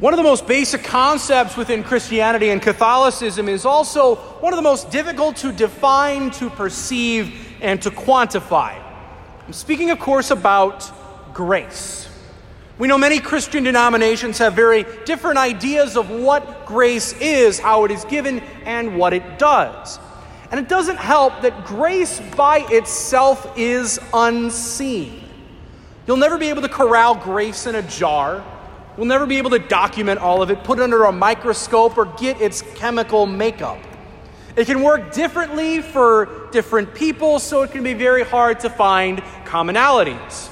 One of the most basic concepts within Christianity and Catholicism is also one of the most difficult to define, to perceive, and to quantify. I'm speaking, of course, about grace. We know many Christian denominations have very different ideas of what grace is, how it is given, and what it does. And it doesn't help that grace by itself is unseen. You'll never be able to corral grace in a jar. We'll never be able to document all of it, put it under a microscope, or get its chemical makeup. It can work differently for different people, so it can be very hard to find commonalities.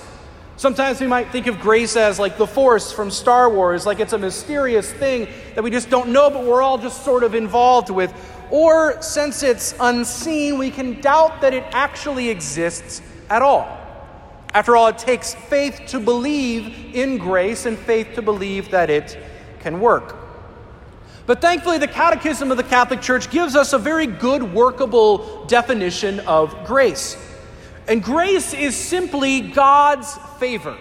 Sometimes we might think of grace as like the Force from Star Wars, like it's a mysterious thing that we just don't know, but we're all just sort of involved with. Or since it's unseen, we can doubt that it actually exists at all. After all, it takes faith to believe in grace and faith to believe that it can work. But thankfully, the Catechism of the Catholic Church gives us a very good, workable definition of grace. And grace is simply God's favor.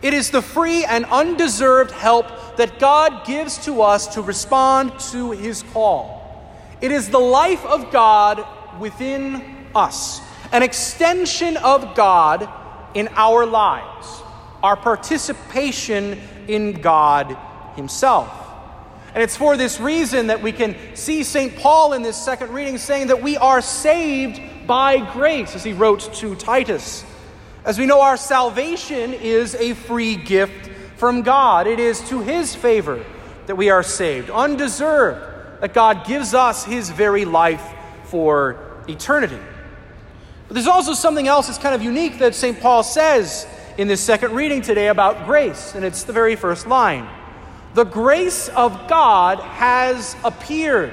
It is the free and undeserved help that God gives to us to respond to his call. It is the life of God within us, an extension of God in our lives, our participation in God Himself. And it's for this reason that we can see St. Paul in this second reading saying that we are saved by grace, as he wrote to Titus. As we know, our salvation is a free gift from God, it is to His favor that we are saved, undeserved, that God gives us His very life for eternity. But there's also something else that's kind of unique that St. Paul says in this second reading today about grace, and it's the very first line. The grace of God has appeared.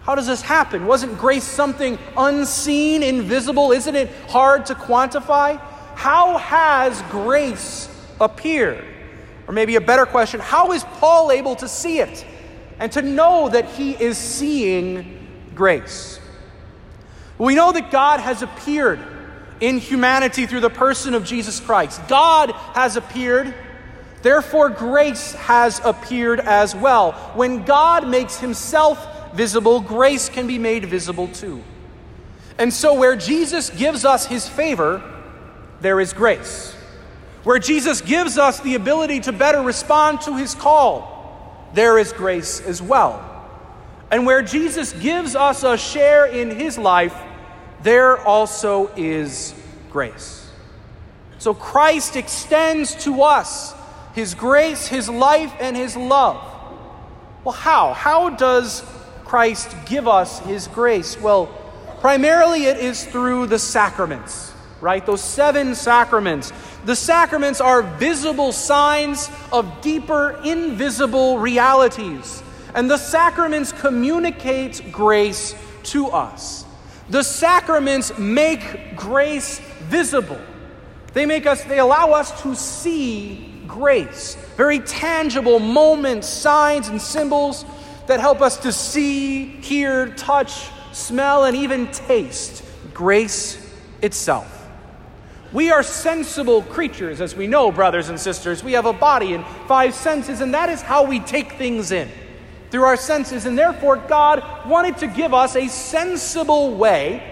How does this happen? Wasn't grace something unseen, invisible? Isn't it hard to quantify? How has grace appeared? Or maybe a better question how is Paul able to see it and to know that he is seeing grace? We know that God has appeared in humanity through the person of Jesus Christ. God has appeared, therefore, grace has appeared as well. When God makes himself visible, grace can be made visible too. And so, where Jesus gives us his favor, there is grace. Where Jesus gives us the ability to better respond to his call, there is grace as well. And where Jesus gives us a share in his life, there also is grace. So Christ extends to us his grace, his life, and his love. Well, how? How does Christ give us his grace? Well, primarily it is through the sacraments, right? Those seven sacraments. The sacraments are visible signs of deeper, invisible realities. And the sacraments communicate grace to us. The sacraments make grace visible. They make us, they allow us to see grace. Very tangible moments, signs, and symbols that help us to see, hear, touch, smell, and even taste grace itself. We are sensible creatures, as we know, brothers and sisters. We have a body and five senses, and that is how we take things in through our senses, and therefore God wanted to give us a sensible way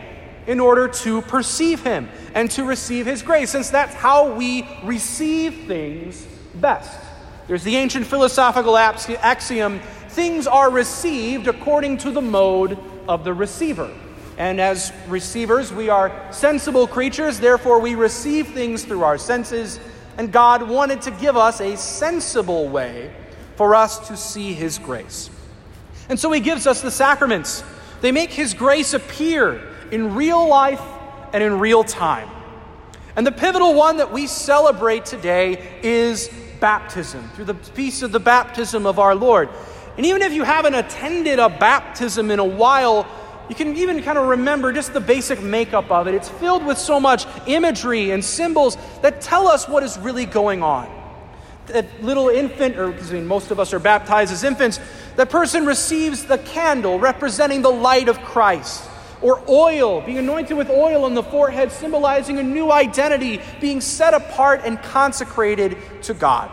in order to perceive Him and to receive His grace, since that's how we receive things best. There's the ancient philosophical axiom things are received according to the mode of the receiver. And as receivers, we are sensible creatures, therefore, we receive things through our senses, and God wanted to give us a sensible way for us to see His grace. And so He gives us the sacraments. They make His grace appear in real life and in real time. And the pivotal one that we celebrate today is baptism, through the feast of the baptism of our Lord. And even if you haven't attended a baptism in a while, you can even kind of remember just the basic makeup of it. It's filled with so much imagery and symbols that tell us what is really going on that little infant, or I mean, most of us are baptized as infants, that person receives the candle representing the light of Christ, or oil, being anointed with oil on the forehead, symbolizing a new identity, being set apart and consecrated to God.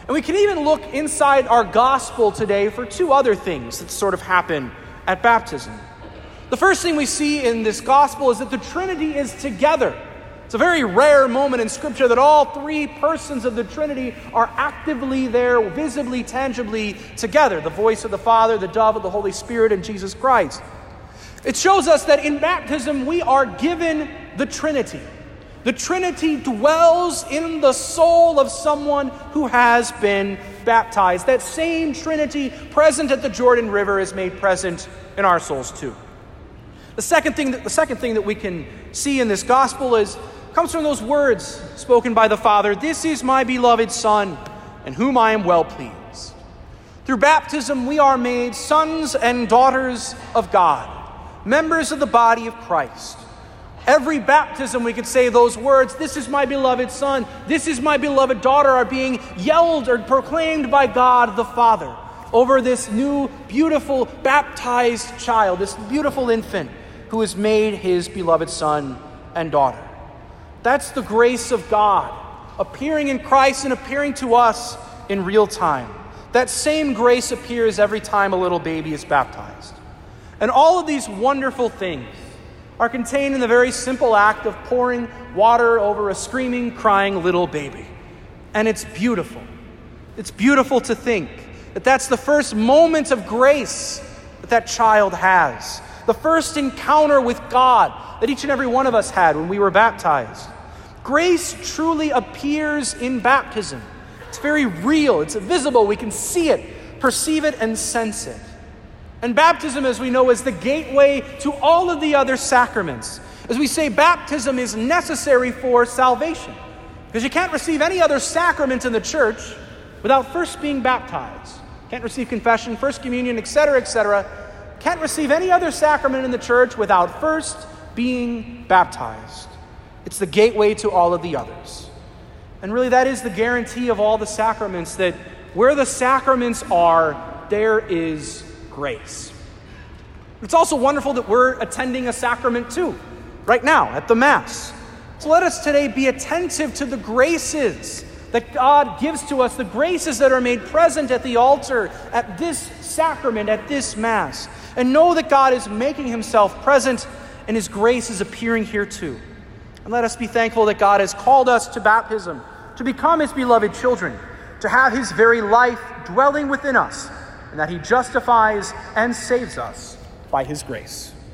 And we can even look inside our gospel today for two other things that sort of happen at baptism. The first thing we see in this gospel is that the Trinity is together. It's a very rare moment in Scripture that all three persons of the Trinity are actively there, visibly, tangibly together the voice of the Father, the dove of the Holy Spirit, and Jesus Christ. It shows us that in baptism we are given the Trinity. The Trinity dwells in the soul of someone who has been baptized. That same Trinity present at the Jordan River is made present in our souls too. The second thing that, the second thing that we can see in this gospel is comes from those words spoken by the Father, "This is my beloved Son, in whom I am well pleased." Through baptism we are made sons and daughters of God, members of the body of Christ. Every baptism, we could say those words, This is my beloved Son, this is my beloved daughter, are being yelled or proclaimed by God the Father over this new, beautiful, baptized child, this beautiful infant who is made his beloved son and daughter. That's the grace of God appearing in Christ and appearing to us in real time. That same grace appears every time a little baby is baptized. And all of these wonderful things are contained in the very simple act of pouring water over a screaming, crying little baby. And it's beautiful. It's beautiful to think that that's the first moment of grace that that child has, the first encounter with God that each and every one of us had when we were baptized. Grace truly appears in baptism. It's very real, it's visible. We can see it, perceive it, and sense it. And baptism, as we know, is the gateway to all of the other sacraments. As we say, baptism is necessary for salvation. Because you can't receive any other sacrament in the church without first being baptized. Can't receive confession, first communion, etc., etc. Can't receive any other sacrament in the church without first being baptized. It's the gateway to all of the others. And really, that is the guarantee of all the sacraments that where the sacraments are, there is grace. It's also wonderful that we're attending a sacrament too, right now at the Mass. So let us today be attentive to the graces that God gives to us, the graces that are made present at the altar, at this sacrament, at this Mass. And know that God is making himself present and his grace is appearing here too. And let us be thankful that God has called us to baptism, to become his beloved children, to have his very life dwelling within us and that he justifies and saves us by his grace.